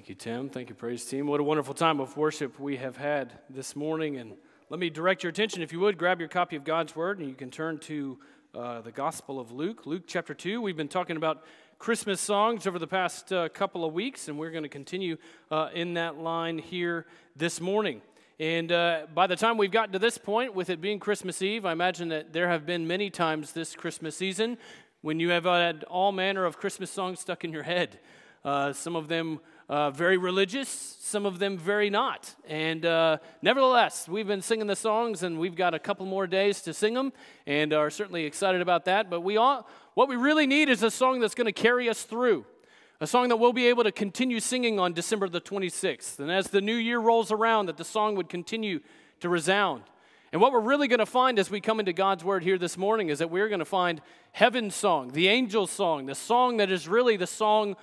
Thank you, Tim. Thank you, praise team. What a wonderful time of worship we have had this morning. And let me direct your attention, if you would, grab your copy of God's Word and you can turn to uh, the Gospel of Luke, Luke chapter 2. We've been talking about Christmas songs over the past uh, couple of weeks, and we're going to continue uh, in that line here this morning. And uh, by the time we've gotten to this point, with it being Christmas Eve, I imagine that there have been many times this Christmas season when you have had all manner of Christmas songs stuck in your head. Uh, some of them uh, very religious, some of them very not. And uh, nevertheless, we've been singing the songs, and we've got a couple more days to sing them, and are certainly excited about that. But we all, what we really need is a song that's going to carry us through. A song that we'll be able to continue singing on December the 26th. And as the new year rolls around, that the song would continue to resound. And what we're really going to find as we come into God's Word here this morning is that we're going to find heaven's song, the angel's song, the song that is really the song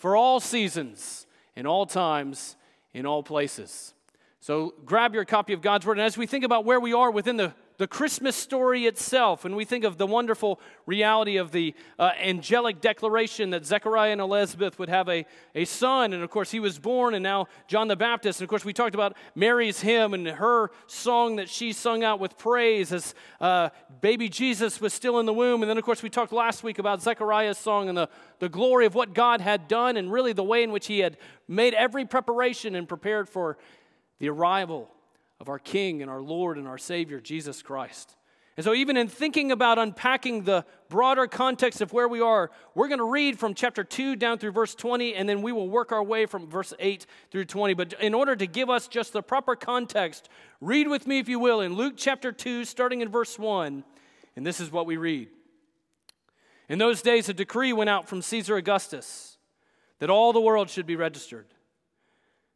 for all seasons, in all times, in all places. So grab your copy of God's Word. And as we think about where we are within the the Christmas story itself, when we think of the wonderful reality of the uh, angelic declaration that Zechariah and Elizabeth would have a, a son, and of course he was born, and now John the Baptist. And of course, we talked about Mary's hymn and her song that she sung out with praise as uh, baby Jesus was still in the womb. And then, of course, we talked last week about Zechariah's song and the, the glory of what God had done, and really the way in which he had made every preparation and prepared for the arrival of our King and our Lord and our Savior, Jesus Christ. And so, even in thinking about unpacking the broader context of where we are, we're going to read from chapter 2 down through verse 20, and then we will work our way from verse 8 through 20. But in order to give us just the proper context, read with me, if you will, in Luke chapter 2, starting in verse 1. And this is what we read In those days, a decree went out from Caesar Augustus that all the world should be registered.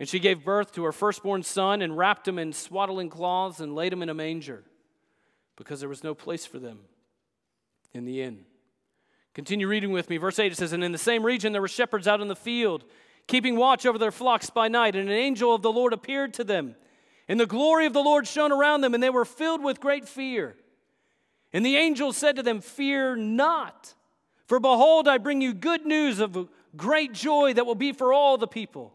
And she gave birth to her firstborn son and wrapped him in swaddling cloths and laid him in a manger because there was no place for them in the inn. Continue reading with me. Verse 8 it says, And in the same region there were shepherds out in the field, keeping watch over their flocks by night, and an angel of the Lord appeared to them. And the glory of the Lord shone around them, and they were filled with great fear. And the angel said to them, Fear not, for behold, I bring you good news of great joy that will be for all the people.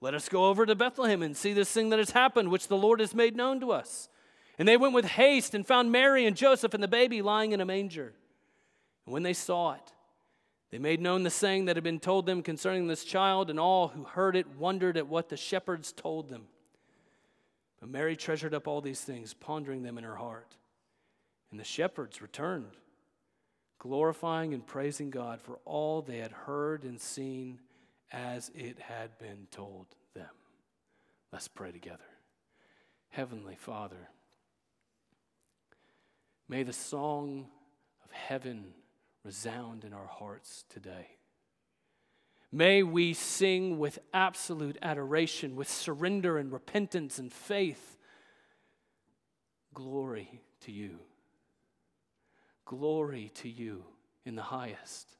let us go over to Bethlehem and see this thing that has happened, which the Lord has made known to us. And they went with haste and found Mary and Joseph and the baby lying in a manger. And when they saw it, they made known the saying that had been told them concerning this child, and all who heard it wondered at what the shepherds told them. But Mary treasured up all these things, pondering them in her heart. And the shepherds returned, glorifying and praising God for all they had heard and seen as it had been told them. Let's pray together. Heavenly Father, may the song of heaven resound in our hearts today. May we sing with absolute adoration, with surrender and repentance and faith. Glory to you. Glory to you in the highest.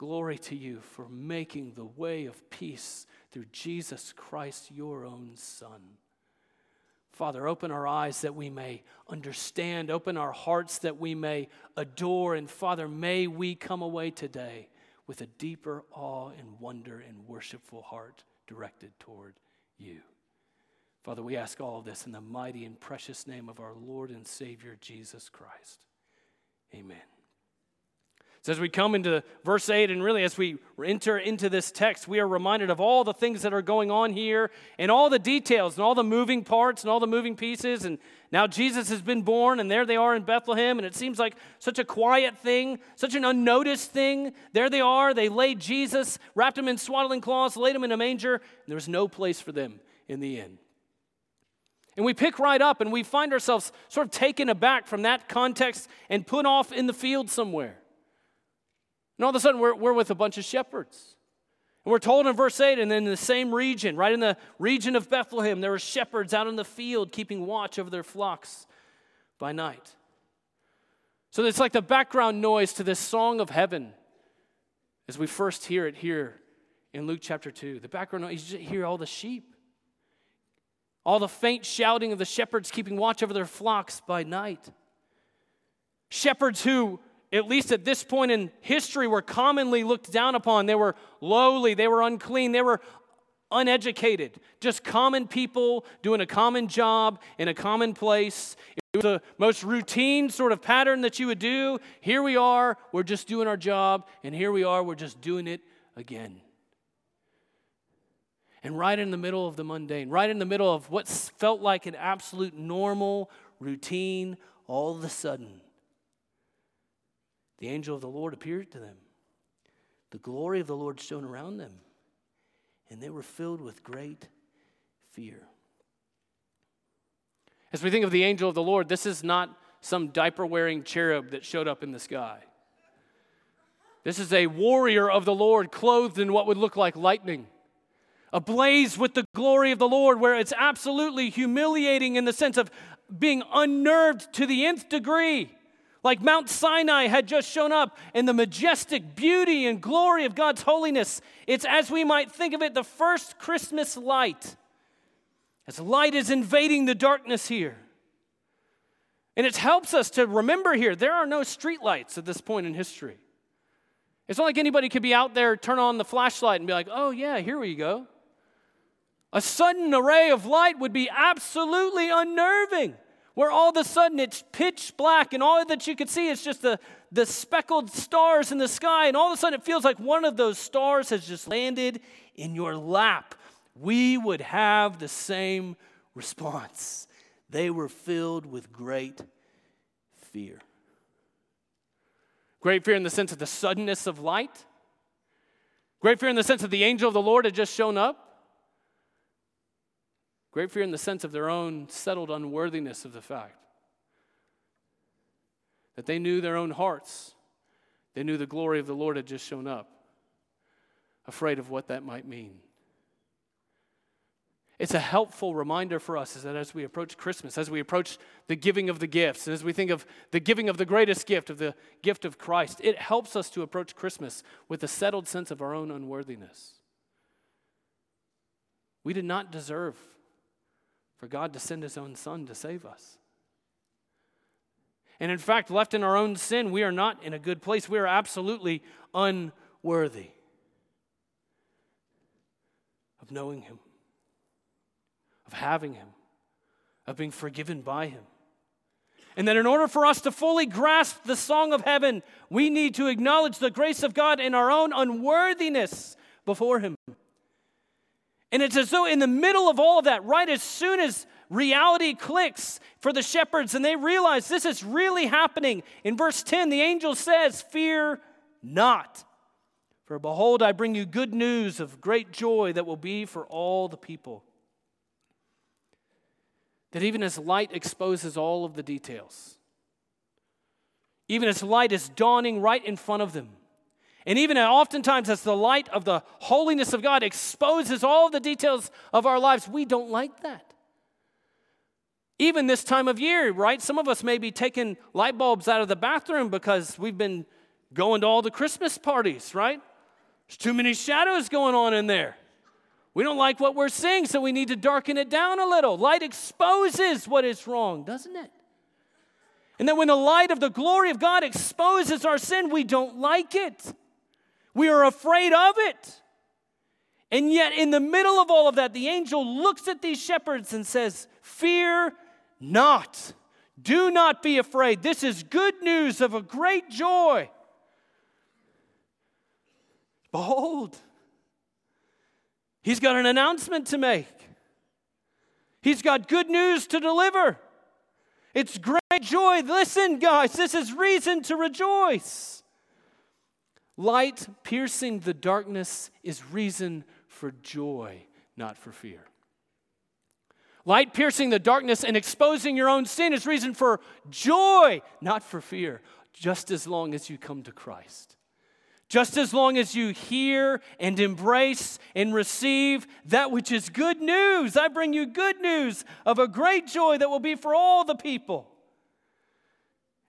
Glory to you for making the way of peace through Jesus Christ, your own Son. Father, open our eyes that we may understand, open our hearts that we may adore, and Father, may we come away today with a deeper awe and wonder and worshipful heart directed toward you. Father, we ask all of this in the mighty and precious name of our Lord and Savior, Jesus Christ. Amen. So, as we come into verse 8, and really as we enter into this text, we are reminded of all the things that are going on here and all the details and all the moving parts and all the moving pieces. And now Jesus has been born, and there they are in Bethlehem, and it seems like such a quiet thing, such an unnoticed thing. There they are. They laid Jesus, wrapped him in swaddling cloths, laid him in a manger, and there was no place for them in the inn. And we pick right up and we find ourselves sort of taken aback from that context and put off in the field somewhere. And all of a sudden, we're, we're with a bunch of shepherds. And we're told in verse 8, and then in the same region, right in the region of Bethlehem, there were shepherds out in the field keeping watch over their flocks by night. So it's like the background noise to this song of heaven as we first hear it here in Luke chapter 2. The background noise, you hear all the sheep, all the faint shouting of the shepherds keeping watch over their flocks by night. Shepherds who at least at this point in history, were commonly looked down upon. They were lowly, they were unclean, they were uneducated, just common people doing a common job in a common place. It was the most routine sort of pattern that you would do. Here we are, we're just doing our job, and here we are, we're just doing it again. And right in the middle of the mundane, right in the middle of what felt like an absolute normal routine, all of a sudden, the angel of the Lord appeared to them. The glory of the Lord shone around them, and they were filled with great fear. As we think of the angel of the Lord, this is not some diaper wearing cherub that showed up in the sky. This is a warrior of the Lord clothed in what would look like lightning, ablaze with the glory of the Lord, where it's absolutely humiliating in the sense of being unnerved to the nth degree. Like Mount Sinai had just shown up in the majestic beauty and glory of God's holiness. It's as we might think of it, the first Christmas light. As light is invading the darkness here. And it helps us to remember here there are no streetlights at this point in history. It's not like anybody could be out there, turn on the flashlight, and be like, oh, yeah, here we go. A sudden array of light would be absolutely unnerving where all of a sudden it's pitch black and all that you can see is just the, the speckled stars in the sky, and all of a sudden it feels like one of those stars has just landed in your lap, we would have the same response. They were filled with great fear. Great fear in the sense of the suddenness of light. Great fear in the sense that the angel of the Lord had just shown up. Great fear in the sense of their own settled unworthiness of the fact that they knew their own hearts. They knew the glory of the Lord had just shown up, afraid of what that might mean. It's a helpful reminder for us is that as we approach Christmas, as we approach the giving of the gifts, and as we think of the giving of the greatest gift, of the gift of Christ, it helps us to approach Christmas with a settled sense of our own unworthiness. We did not deserve for God to send his own son to save us. And in fact, left in our own sin, we are not in a good place. We are absolutely unworthy of knowing him, of having him, of being forgiven by him. And that in order for us to fully grasp the song of heaven, we need to acknowledge the grace of God in our own unworthiness before him. And it's as though in the middle of all of that, right as soon as reality clicks for the shepherds and they realize this is really happening, in verse 10, the angel says, Fear not. For behold, I bring you good news of great joy that will be for all the people. That even as light exposes all of the details, even as light is dawning right in front of them, and even oftentimes, as the light of the holiness of God exposes all the details of our lives, we don't like that. Even this time of year, right? Some of us may be taking light bulbs out of the bathroom because we've been going to all the Christmas parties, right? There's too many shadows going on in there. We don't like what we're seeing, so we need to darken it down a little. Light exposes what is wrong, doesn't it? And then when the light of the glory of God exposes our sin, we don't like it. We are afraid of it. And yet, in the middle of all of that, the angel looks at these shepherds and says, Fear not. Do not be afraid. This is good news of a great joy Behold, he's got an announcement to make. He's got good news to deliver. It's great joy. Listen, guys, this is reason to rejoice. Light piercing the darkness is reason for joy, not for fear. Light piercing the darkness and exposing your own sin is reason for joy, not for fear, just as long as you come to Christ. Just as long as you hear and embrace and receive that which is good news, I bring you good news of a great joy that will be for all the people.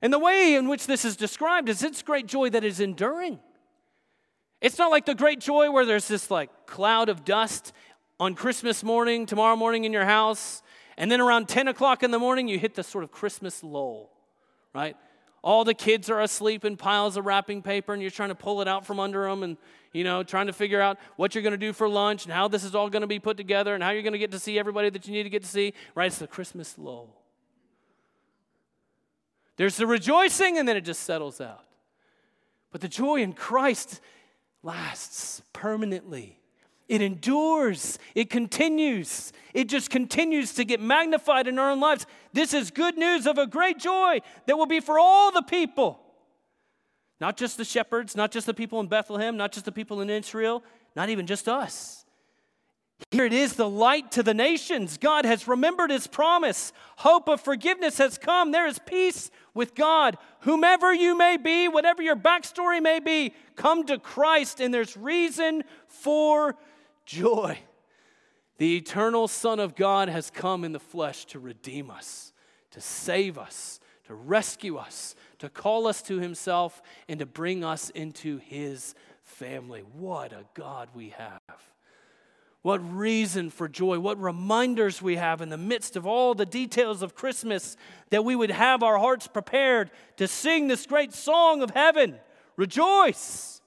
And the way in which this is described is it's great joy that is enduring. It's not like the great joy where there's this like cloud of dust on Christmas morning, tomorrow morning in your house, and then around 10 o'clock in the morning, you hit the sort of Christmas lull, right? all the kids are asleep in piles of wrapping paper and you're trying to pull it out from under them and you know trying to figure out what you're going to do for lunch and how this is all going to be put together and how you're going to get to see everybody that you need to get to see right? It's the christmas lull. There's the rejoicing and then it just settles out. But the joy in christ lasts permanently it endures, it continues, it just continues to get magnified in our own lives. This is good news of a great joy that will be for all the people. Not just the shepherds, not just the people in Bethlehem, not just the people in Israel, not even just us. Here it is, the light to the nations. God has remembered his promise. Hope of forgiveness has come. There is peace with God. Whomever you may be, whatever your backstory may be, come to Christ, and there's reason for joy. The eternal Son of God has come in the flesh to redeem us, to save us, to rescue us, to call us to Himself, and to bring us into His family. What a God we have! What reason for joy, what reminders we have in the midst of all the details of Christmas that we would have our hearts prepared to sing this great song of heaven. Rejoice!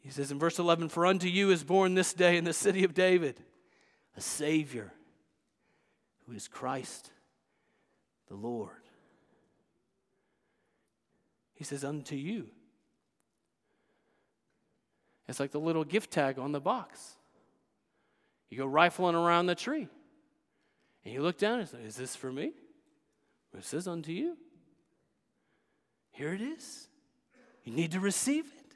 He says in verse 11, For unto you is born this day in the city of David a Savior who is Christ the Lord. He says, Unto you. It's like the little gift tag on the box. You go rifling around the tree, and you look down and say, Is this for me? It says, Unto you. Here it is. You need to receive it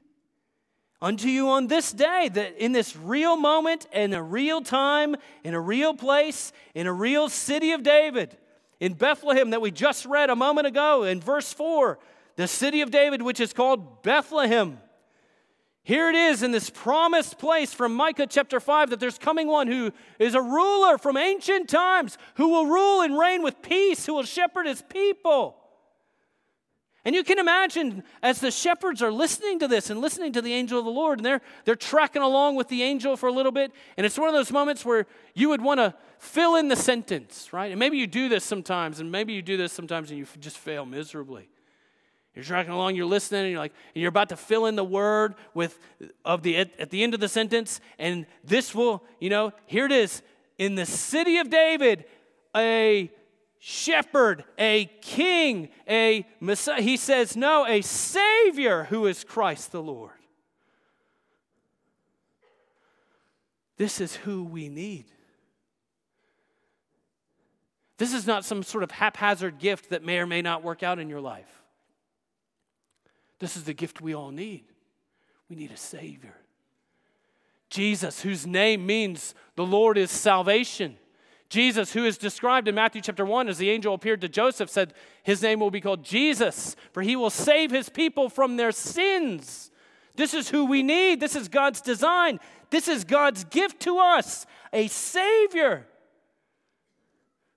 unto you on this day, that in this real moment, in a real time, in a real place, in a real city of David, in Bethlehem that we just read a moment ago in verse 4, the city of David, which is called Bethlehem. Here it is in this promised place from Micah chapter 5 that there's coming one who is a ruler from ancient times, who will rule and reign with peace, who will shepherd his people. And you can imagine as the shepherds are listening to this and listening to the angel of the Lord, and they're, they're tracking along with the angel for a little bit, and it's one of those moments where you would want to fill in the sentence, right? And maybe you do this sometimes, and maybe you do this sometimes and you just fail miserably. You're tracking along, you're listening, and you're like, and you're about to fill in the word with of the at, at the end of the sentence, and this will, you know, here it is. In the city of David, a shepherd, a king, a Messiah. He says, no, a Savior who is Christ the Lord. This is who we need. This is not some sort of haphazard gift that may or may not work out in your life. This is the gift we all need. We need a Savior. Jesus, whose name means the Lord is salvation. Jesus, who is described in Matthew chapter 1 as the angel appeared to Joseph, said his name will be called Jesus, for he will save his people from their sins. This is who we need. This is God's design. This is God's gift to us a Savior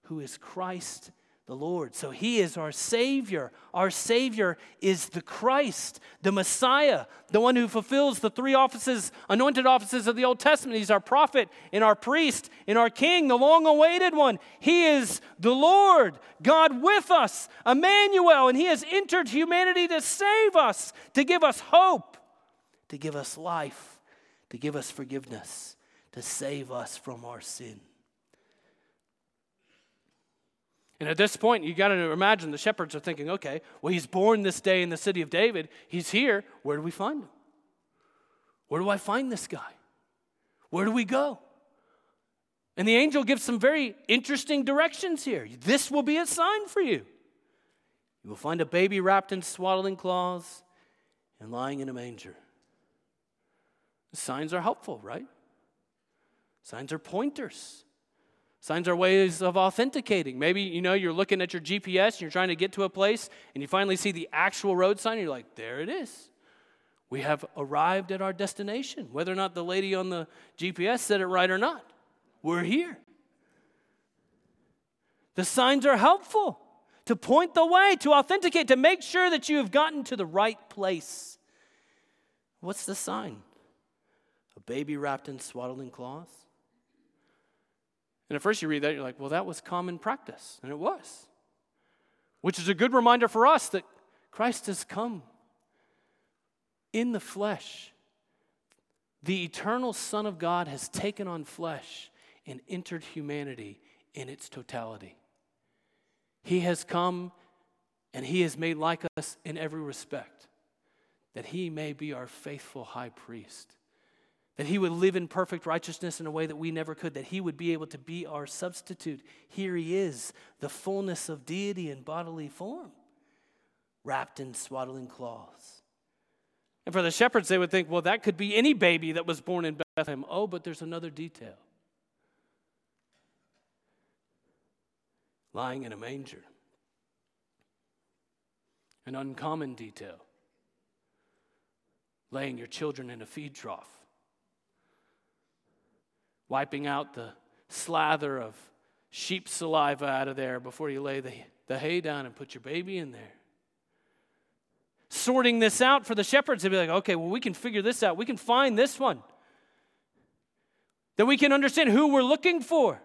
who is Christ the Lord. So he is our Savior. Our Savior is the Christ, the Messiah, the one who fulfills the three offices, anointed offices of the Old Testament. He's our prophet and our priest and our king, the long awaited one. He is the Lord, God with us, Emmanuel, and he has entered humanity to save us, to give us hope, to give us life, to give us forgiveness, to save us from our sin. And at this point, you got to imagine the shepherds are thinking, okay, well, he's born this day in the city of David. He's here. Where do we find him? Where do I find this guy? Where do we go? And the angel gives some very interesting directions here. This will be a sign for you. You will find a baby wrapped in swaddling cloths and lying in a manger. Signs are helpful, right? Signs are pointers. Signs are ways of authenticating. Maybe you know you're looking at your GPS and you're trying to get to a place and you finally see the actual road sign and you're like, there it is. We have arrived at our destination, whether or not the lady on the GPS said it right or not. We're here. The signs are helpful to point the way, to authenticate, to make sure that you have gotten to the right place. What's the sign? A baby wrapped in swaddling cloths? And at first you read that, you're like, well, that was common practice. And it was. Which is a good reminder for us that Christ has come in the flesh. The eternal Son of God has taken on flesh and entered humanity in its totality. He has come and he is made like us in every respect, that he may be our faithful high priest, that he would live in perfect righteousness in a way that we never could, that he would be able to be our substitute. Here he is, the fullness of deity in bodily form, wrapped in swaddling cloths. And for the shepherds, they would think, well, that could be any baby that was born in Bethlehem. Oh, but there's another detail. lying in a manger. An uncommon detail laying your children in a feed trough, wiping out the slather of sheep saliva out of there before you lay the, the hay down and put your baby in there. Sorting this out for the shepherds, they'd be like, okay, well, we can figure this out. We can find this one. That we can understand who we're looking for.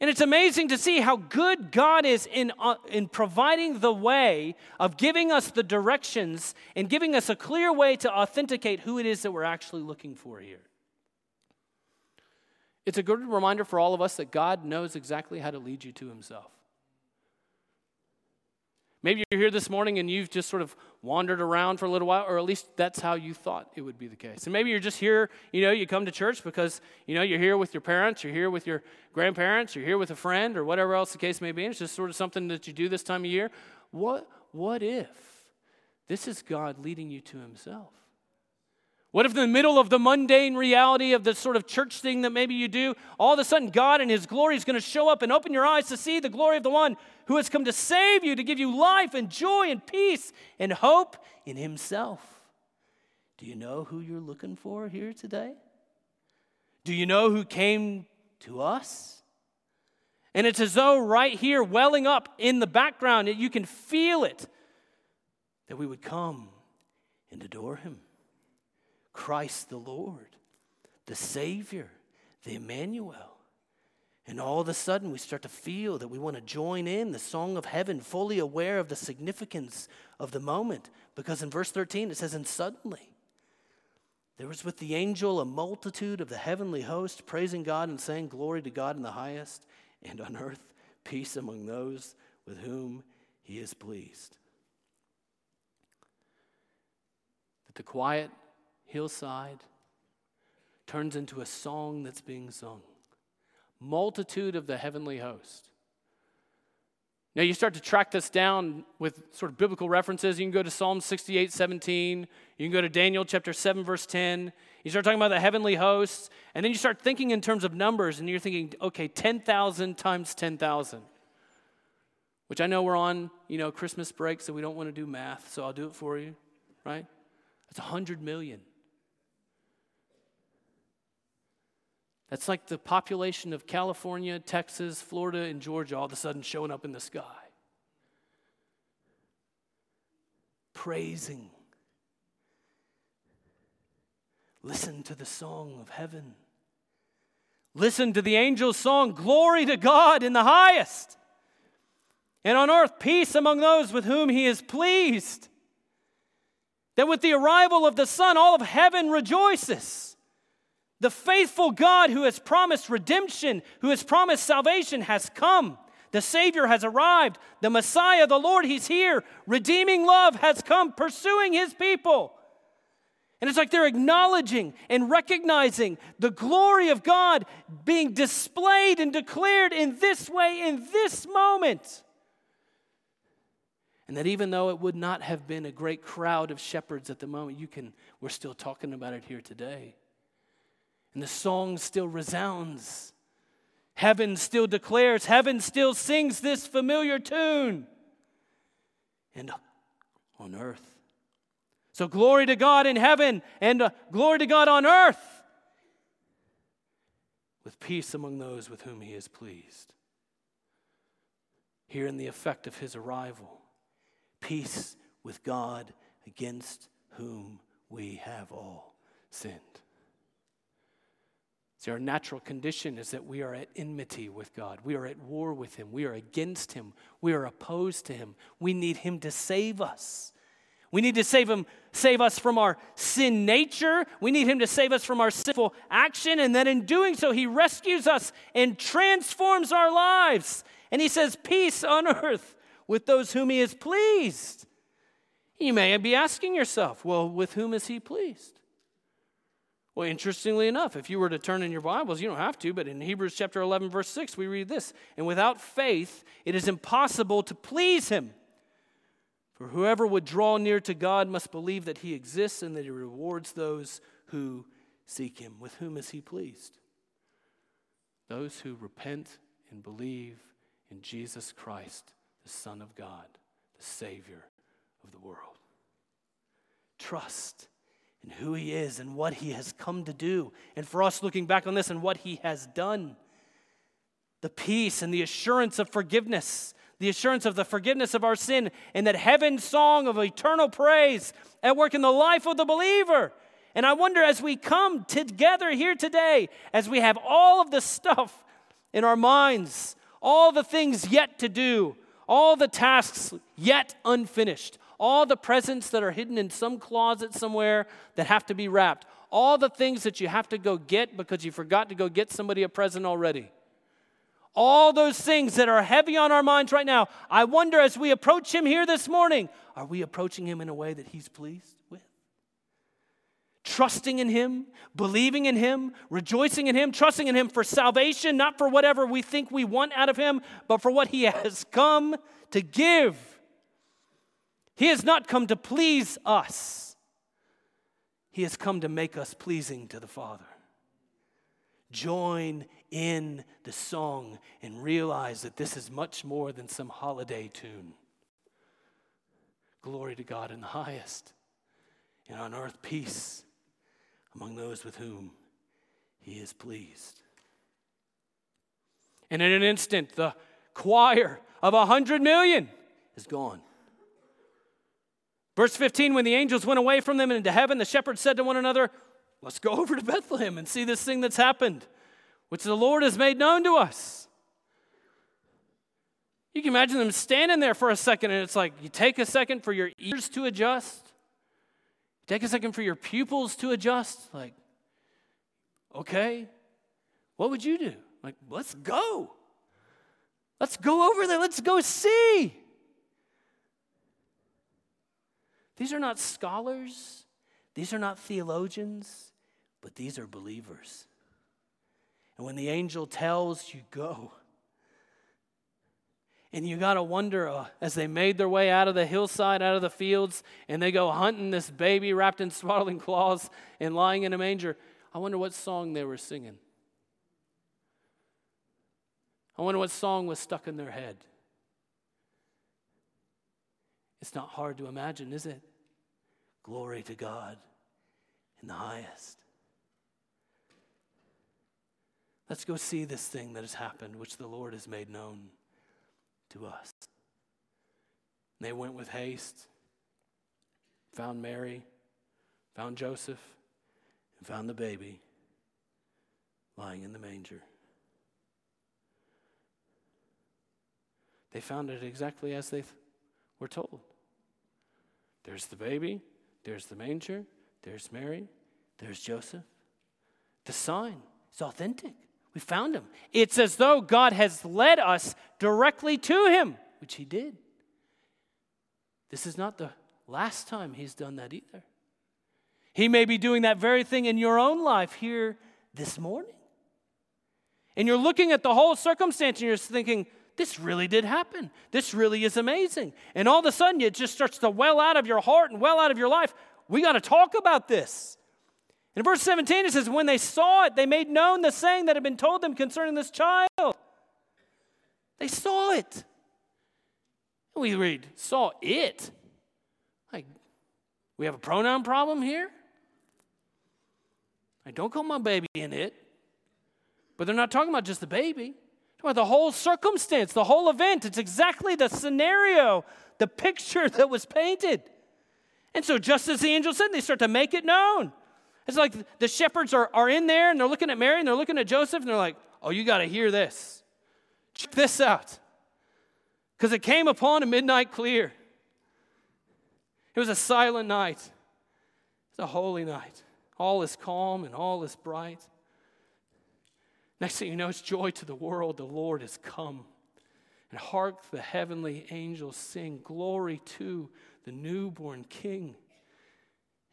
And it's amazing to see how good God is in, uh, in providing the way of giving us the directions and giving us a clear way to authenticate who it is that we're actually looking for here. It's a good reminder for all of us that God knows exactly how to lead you to Himself. Maybe you're here this morning and you've just sort of wandered around for a little while, or at least that's how you thought it would be the case. And maybe you're just here, you know, you come to church because, you know, you're here with your parents, you're here with your grandparents, you're here with a friend, or whatever else the case may be. And it's just sort of something that you do this time of year. What, what if this is God leading you to Himself? What if, in the middle of the mundane reality of the sort of church thing that maybe you do, all of a sudden God and His glory is going to show up and open your eyes to see the glory of the one who has come to save you, to give you life and joy and peace and hope in Himself? Do you know who you're looking for here today? Do you know who came to us? And it's as though right here, welling up in the background, you can feel it, that we would come and adore Him. Christ the Lord, the Savior, the Emmanuel. And all of a sudden, we start to feel that we want to join in the song of heaven, fully aware of the significance of the moment. Because in verse 13, it says, And suddenly, there was with the angel a multitude of the heavenly host praising God and saying, Glory to God in the highest, and on earth peace among those with whom he is pleased. That the quiet hillside turns into a song that's being sung. Multitude of the heavenly host. Now, you start to track this down with sort of biblical references. You can go to Psalm 68, 17. You can go to Daniel chapter 7, verse 10. You start talking about the heavenly hosts. And then you start thinking in terms of numbers, and you're thinking, okay, 10,000 times 10,000. Which I know we're on, you know, Christmas break, so we don't want to do math, so I'll do it for you, right? That's 100 million. That's like the population of California, Texas, Florida, and Georgia all of a sudden showing up in the sky. Praising. Listen to the song of heaven. Listen to the angel's song, Glory to God in the highest. And on earth, peace among those with whom he is pleased. That with the arrival of the Son, all of heaven rejoices. The faithful God who has promised redemption, who has promised salvation, has come. The Savior has arrived. The Messiah, the Lord, He's here. Redeeming love has come, pursuing His people. And it's like they're acknowledging and recognizing the glory of God being displayed and declared in this way, in this moment. And that even though it would not have been a great crowd of shepherds at the moment, you can, we're still talking about it here today. And the song still resounds. Heaven still declares, heaven still sings this familiar tune. And on earth, so, glory to God in heaven and uh, glory to God on earth with peace among those with whom he is pleased. Here in the effect of his arrival peace with God against whom we have all sinned. See, our natural condition is that we are at enmity with God. We are at war with Him. We are against Him. We are opposed to Him. We need Him to save us. We need to save him, save us from our sin nature. We need him to save us from our sinful action. And then in doing so, he rescues us and transforms our lives. And he says, Peace on earth with those whom he is pleased. You may be asking yourself, well, with whom is he pleased? Well, interestingly enough, if you were to turn in your Bibles, you don't have to, but in Hebrews chapter 11, verse 6, we read this And without faith, it is impossible to please him. For whoever would draw near to God must believe that he exists and that he rewards those who seek him. With whom is he pleased? Those who repent and believe in Jesus Christ, the Son of God, the Savior of the world. Trust in who he is and what he has come to do. And for us looking back on this and what he has done, the peace and the assurance of forgiveness the assurance of the forgiveness of our sin, and that heaven's song of eternal praise at work in the life of the believer. And I wonder as we come together here today, as we have all of the stuff in our minds, all the things yet to do, all the tasks yet unfinished, all the presents that are hidden in some closet somewhere that have to be wrapped, all the things that you have to go get because you forgot to go get somebody a present already all those things that are heavy on our minds right now, I wonder as we approach Him here this morning, are we approaching Him in a way that He's pleased with? Trusting in Him, believing in Him, rejoicing in Him, trusting in Him for salvation, not for whatever we think we want out of Him, but for what He has come to give. He has not come to please us, He has come to make us pleasing to the Father. Join in the song and realize that this is much more than some holiday tune. Glory to God in the highest, and on earth peace among those with whom he is pleased. And in an instant, the choir of a hundred million is gone. Verse 15 When the angels went away from them into heaven, the shepherds said to one another, Let's go over to Bethlehem and see this thing that's happened which the Lord has made known to us. You can imagine them standing there for a second, and it's like you take a second for your ears to adjust, take a second for your pupils to adjust. Like, okay, what would you do? Like, let's go. Let's go over there. Let's go see. These are not scholars, these are not theologians, but these are believers. And when the angel tells you, go. And you got to wonder uh, as they made their way out of the hillside, out of the fields, and they go hunting this baby wrapped in swaddling cloths and lying in a manger. I wonder what song they were singing. I wonder what song was stuck in their head. It's not hard to imagine, is it? Glory to God in the highest. Let's go see this thing that has happened, which the Lord has made known to us. And they went with haste, found Mary, found Joseph, and found the baby lying in the manger. They found it exactly as they th- were told. There's the baby, there's the manger, there's Mary, there's Joseph. The sign is authentic. We found him. It's as though God has led us directly to him, which he did. This is not the last time he's done that either. He may be doing that very thing in your own life here this morning. And you're looking at the whole circumstance and you're thinking, this really did happen. This really is amazing. And all of a sudden, it just starts to well out of your heart and well out of your life. We got to talk about this. In verse 17, it says, When they saw it, they made known the saying that had been told them concerning this child. They saw it. We read, saw it. Like, we have a pronoun problem here? I don't call my baby in it. But they're not talking about just the baby. About the whole circumstance, the whole event. It's exactly the scenario, the picture that was painted. And so, just as the angel said, they start to make it known. It's like the shepherds are, are in there and they're looking at Mary and they're looking at Joseph and they're like, oh, you got to hear this. Check this out. Because it came upon a midnight clear. It was a silent night, it's a holy night. All is calm and all is bright. Next thing you know, it's joy to the world. The Lord has come. And hark the heavenly angels sing glory to the newborn King.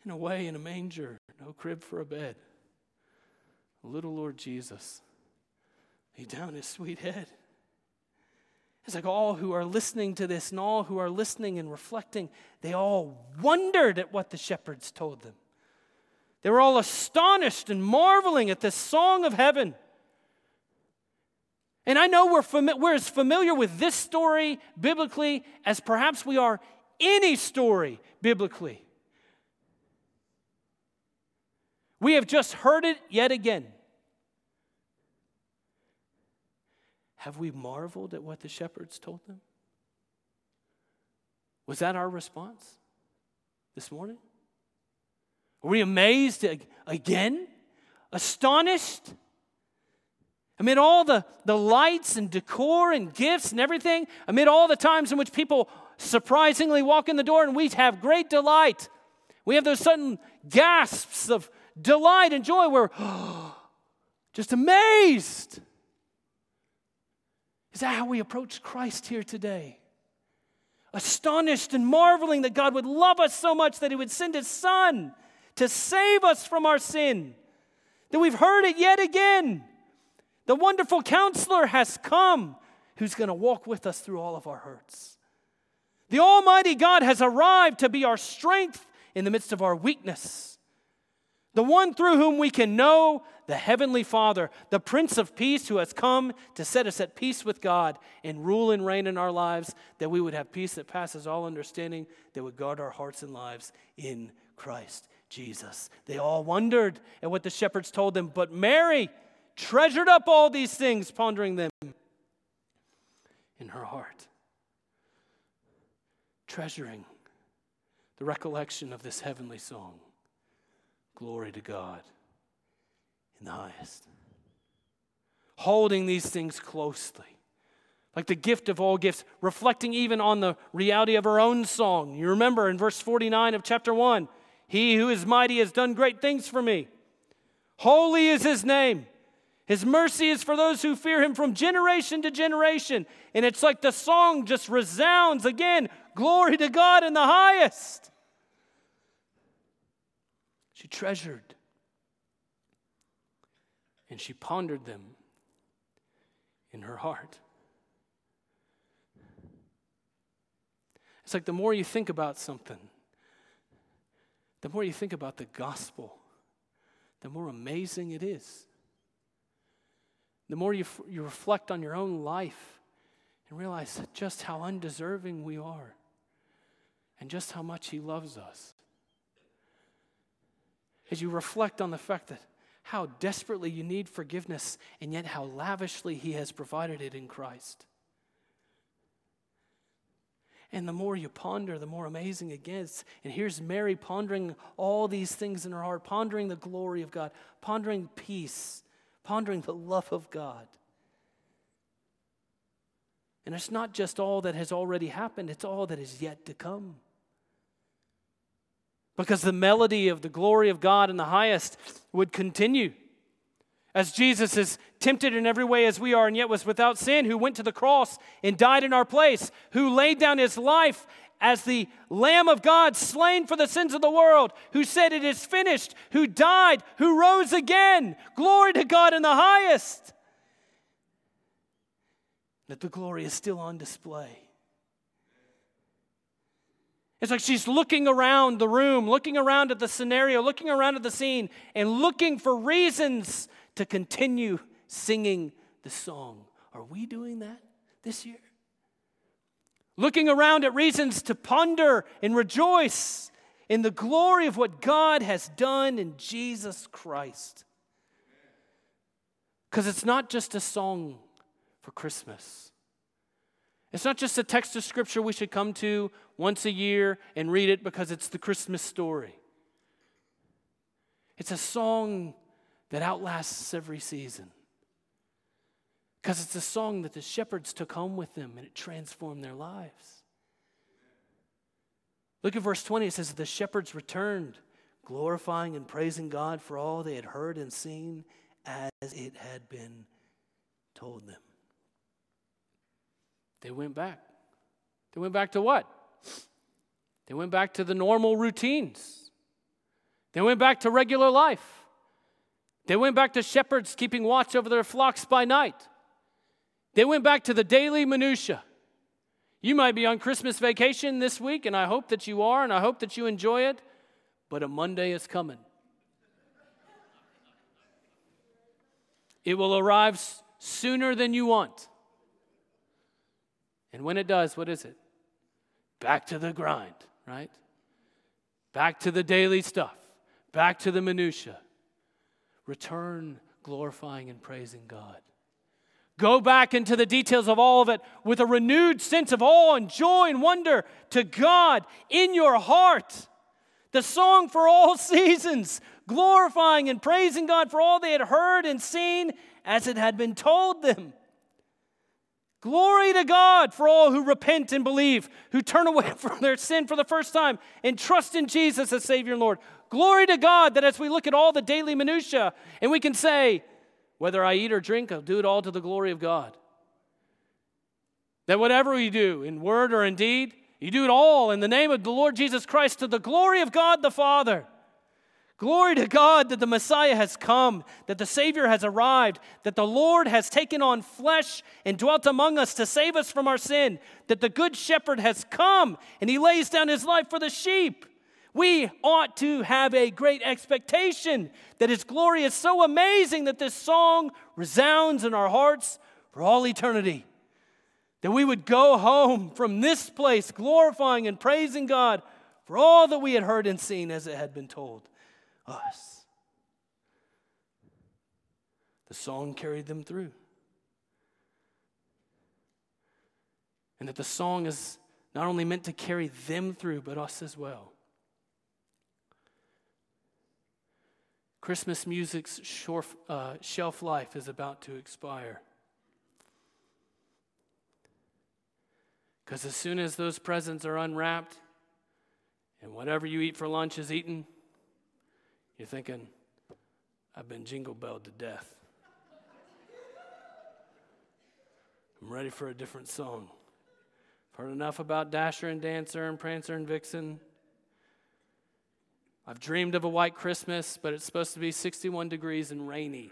In a way, in a manger, no crib for a bed. Little Lord Jesus lay down his sweet head. It's like all who are listening to this and all who are listening and reflecting, they all wondered at what the shepherds told them. They were all astonished and marveling at this song of heaven. And I know we're, fami- we're as familiar with this story biblically as perhaps we are any story biblically. We have just heard it yet again. Have we marveled at what the shepherds told them? Was that our response this morning? Were we amazed again? Astonished? Amid all the, the lights and decor and gifts and everything, amid all the times in which people surprisingly walk in the door and we have great delight, we have those sudden gasps of delight and joy where oh, just amazed. Is that how we approach Christ here today? Astonished and marveling that God would love us so much that He would send His Son to save us from our sin. That we've heard it yet again. The wonderful counselor has come who's going to walk with us through all of our hurts. The Almighty God has arrived to be our strength in the midst of our weakness. The one through whom we can know the Heavenly Father, the Prince of Peace, who has come to set us at peace with God and rule and reign in our lives, that we would have peace that passes all understanding, that would guard our hearts and lives in Christ Jesus. They all wondered at what the shepherds told them, but Mary treasured up all these things, pondering them in her heart, treasuring the recollection of this heavenly song. Glory to God in the highest. Holding these things closely like the gift of all gifts, reflecting even on the reality of her own song. You remember in verse 49 of chapter 1 he who is mighty has done great things for me. Holy is his name. His mercy is for those who fear him from generation to generation. And it's like the song just resounds again glory to God in the highest. She treasured and she pondered them in her heart. It's like the more you think about something, the more you think about the gospel, the more amazing it is. The more you, you reflect on your own life and realize just how undeserving we are and just how much He loves us. As you reflect on the fact that how desperately you need forgiveness and yet how lavishly He has provided it in Christ. And the more you ponder, the more amazing it gets. And here's Mary pondering all these things in her heart, pondering the glory of God, pondering peace, pondering the love of God. And it's not just all that has already happened, it's all that is yet to come. Because the melody of the glory of God in the highest would continue. As Jesus is tempted in every way as we are, and yet was without sin, who went to the cross and died in our place, who laid down his life as the Lamb of God slain for the sins of the world, who said, It is finished, who died, who rose again. Glory to God in the highest. That the glory is still on display. It's like she's looking around the room, looking around at the scenario, looking around at the scene, and looking for reasons to continue singing the song. Are we doing that this year? Looking around at reasons to ponder and rejoice in the glory of what God has done in Jesus Christ. Because it's not just a song for Christmas. It's not just a text of scripture we should come to once a year and read it because it's the Christmas story. It's a song that outlasts every season. Because it's a song that the shepherds took home with them and it transformed their lives. Look at verse 20. It says, The shepherds returned, glorifying and praising God for all they had heard and seen as it had been told them. They went back. They went back to what? They went back to the normal routines. They went back to regular life. They went back to shepherds keeping watch over their flocks by night. They went back to the daily minutia. You might be on Christmas vacation this week, and I hope that you are, and I hope that you enjoy it, but a Monday is coming. It will arrive sooner than you want. And when it does, what is it? Back to the grind, right? Back to the daily stuff, back to the minutia. Return glorifying and praising God. Go back into the details of all of it with a renewed sense of awe and joy and wonder to God in your heart. The song for all seasons, glorifying and praising God for all they had heard and seen as it had been told them. Glory to God for all who repent and believe, who turn away from their sin for the first time and trust in Jesus as Savior and Lord. Glory to God that as we look at all the daily minutiae and we can say, whether I eat or drink, I'll do it all to the glory of God. That whatever we do, in word or in deed, you do it all in the name of the Lord Jesus Christ to the glory of God the Father. Glory to God that the Messiah has come, that the Savior has arrived, that the Lord has taken on flesh and dwelt among us to save us from our sin, that the Good Shepherd has come and he lays down his life for the sheep. We ought to have a great expectation that His glory is so amazing that this song resounds in our hearts for all eternity. That we would go home from this place glorifying and praising God for all that we had heard and seen as it had been told us. The song carried them through. And that the song is not only meant to carry them through, but us as well. Christmas music's uh, shelf life is about to expire. Because as soon as those presents are unwrapped and whatever you eat for lunch is eaten, you're thinking, I've been jingle belled to death. I'm ready for a different song. I've heard enough about Dasher and Dancer and Prancer and Vixen. I've dreamed of a white Christmas, but it's supposed to be 61 degrees and rainy.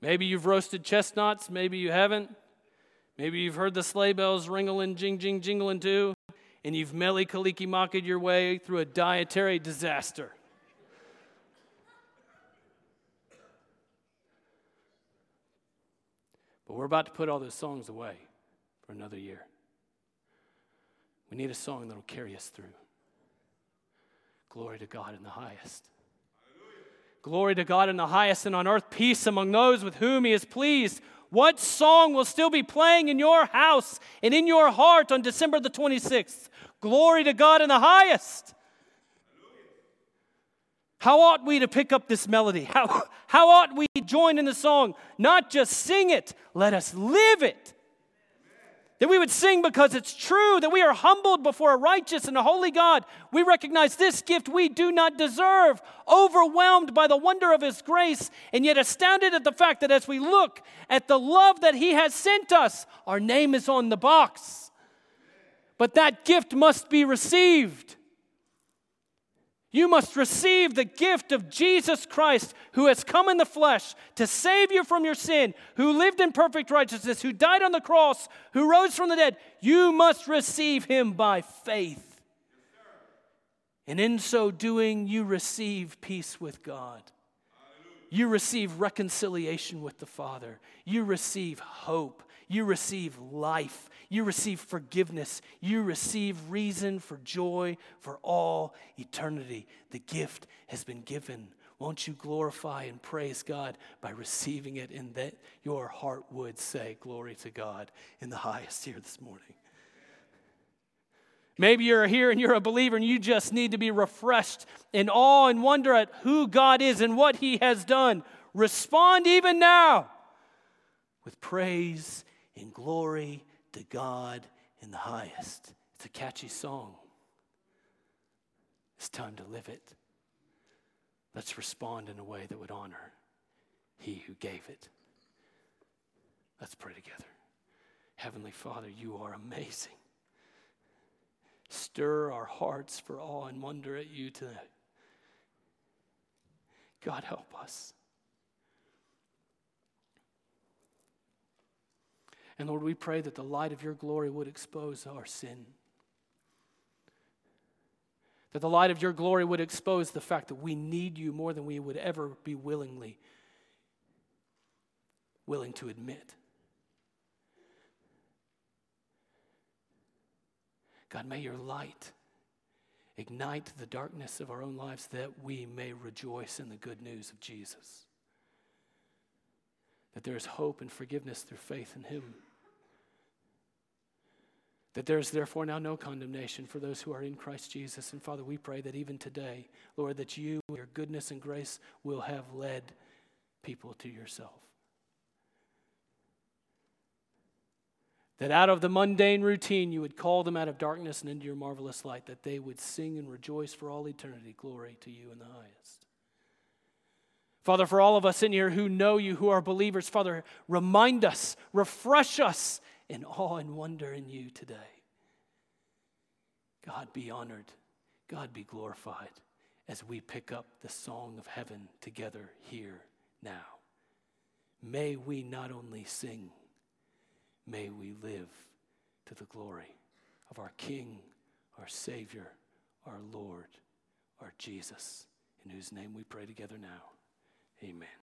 Maybe you've roasted chestnuts, maybe you haven't. Maybe you've heard the sleigh bells ringling, jing, jing, jingling too, and you've mele kalikimaka your way through a dietary disaster. But we're about to put all those songs away for another year. We need a song that'll carry us through. Glory to God in the highest. Glory to God in the highest, and on earth peace among those with whom He is pleased. What song will still be playing in your house and in your heart on December the 26th? Glory to God in the highest. How ought we to pick up this melody? How, how ought we join in the song? Not just sing it, let us live it. That we would sing because it's true, that we are humbled before a righteous and a holy God. We recognize this gift we do not deserve, overwhelmed by the wonder of His grace, and yet astounded at the fact that as we look at the love that He has sent us, our name is on the box. But that gift must be received. You must receive the gift of Jesus Christ, who has come in the flesh to save you from your sin, who lived in perfect righteousness, who died on the cross, who rose from the dead. You must receive him by faith. And in so doing, you receive peace with God. You receive reconciliation with the Father. You receive hope. You receive life. You receive forgiveness. You receive reason for joy for all eternity. The gift has been given. Won't you glorify and praise God by receiving it in that your heart would say, Glory to God in the highest here this morning? Maybe you're here and you're a believer and you just need to be refreshed in awe and wonder at who God is and what He has done. Respond even now with praise and glory to God in the highest. It's a catchy song. It's time to live it. Let's respond in a way that would honor He who gave it. Let's pray together. Heavenly Father, you are amazing. Stir our hearts for awe and wonder at you today. God, help us. And Lord, we pray that the light of your glory would expose our sin. That the light of your glory would expose the fact that we need you more than we would ever be willingly willing to admit. God, may your light ignite the darkness of our own lives that we may rejoice in the good news of Jesus. That there is hope and forgiveness through faith in Him. That there is therefore now no condemnation for those who are in Christ Jesus. And Father, we pray that even today, Lord, that you, your goodness and grace, will have led people to yourself. That out of the mundane routine, you would call them out of darkness and into your marvelous light, that they would sing and rejoice for all eternity. Glory to you in the highest. Father, for all of us in here who know you, who are believers, Father, remind us, refresh us in awe and wonder in you today. God be honored, God be glorified as we pick up the song of heaven together here now. May we not only sing, may we live to the glory of our King, our Savior, our Lord, our Jesus, in whose name we pray together now. Amen.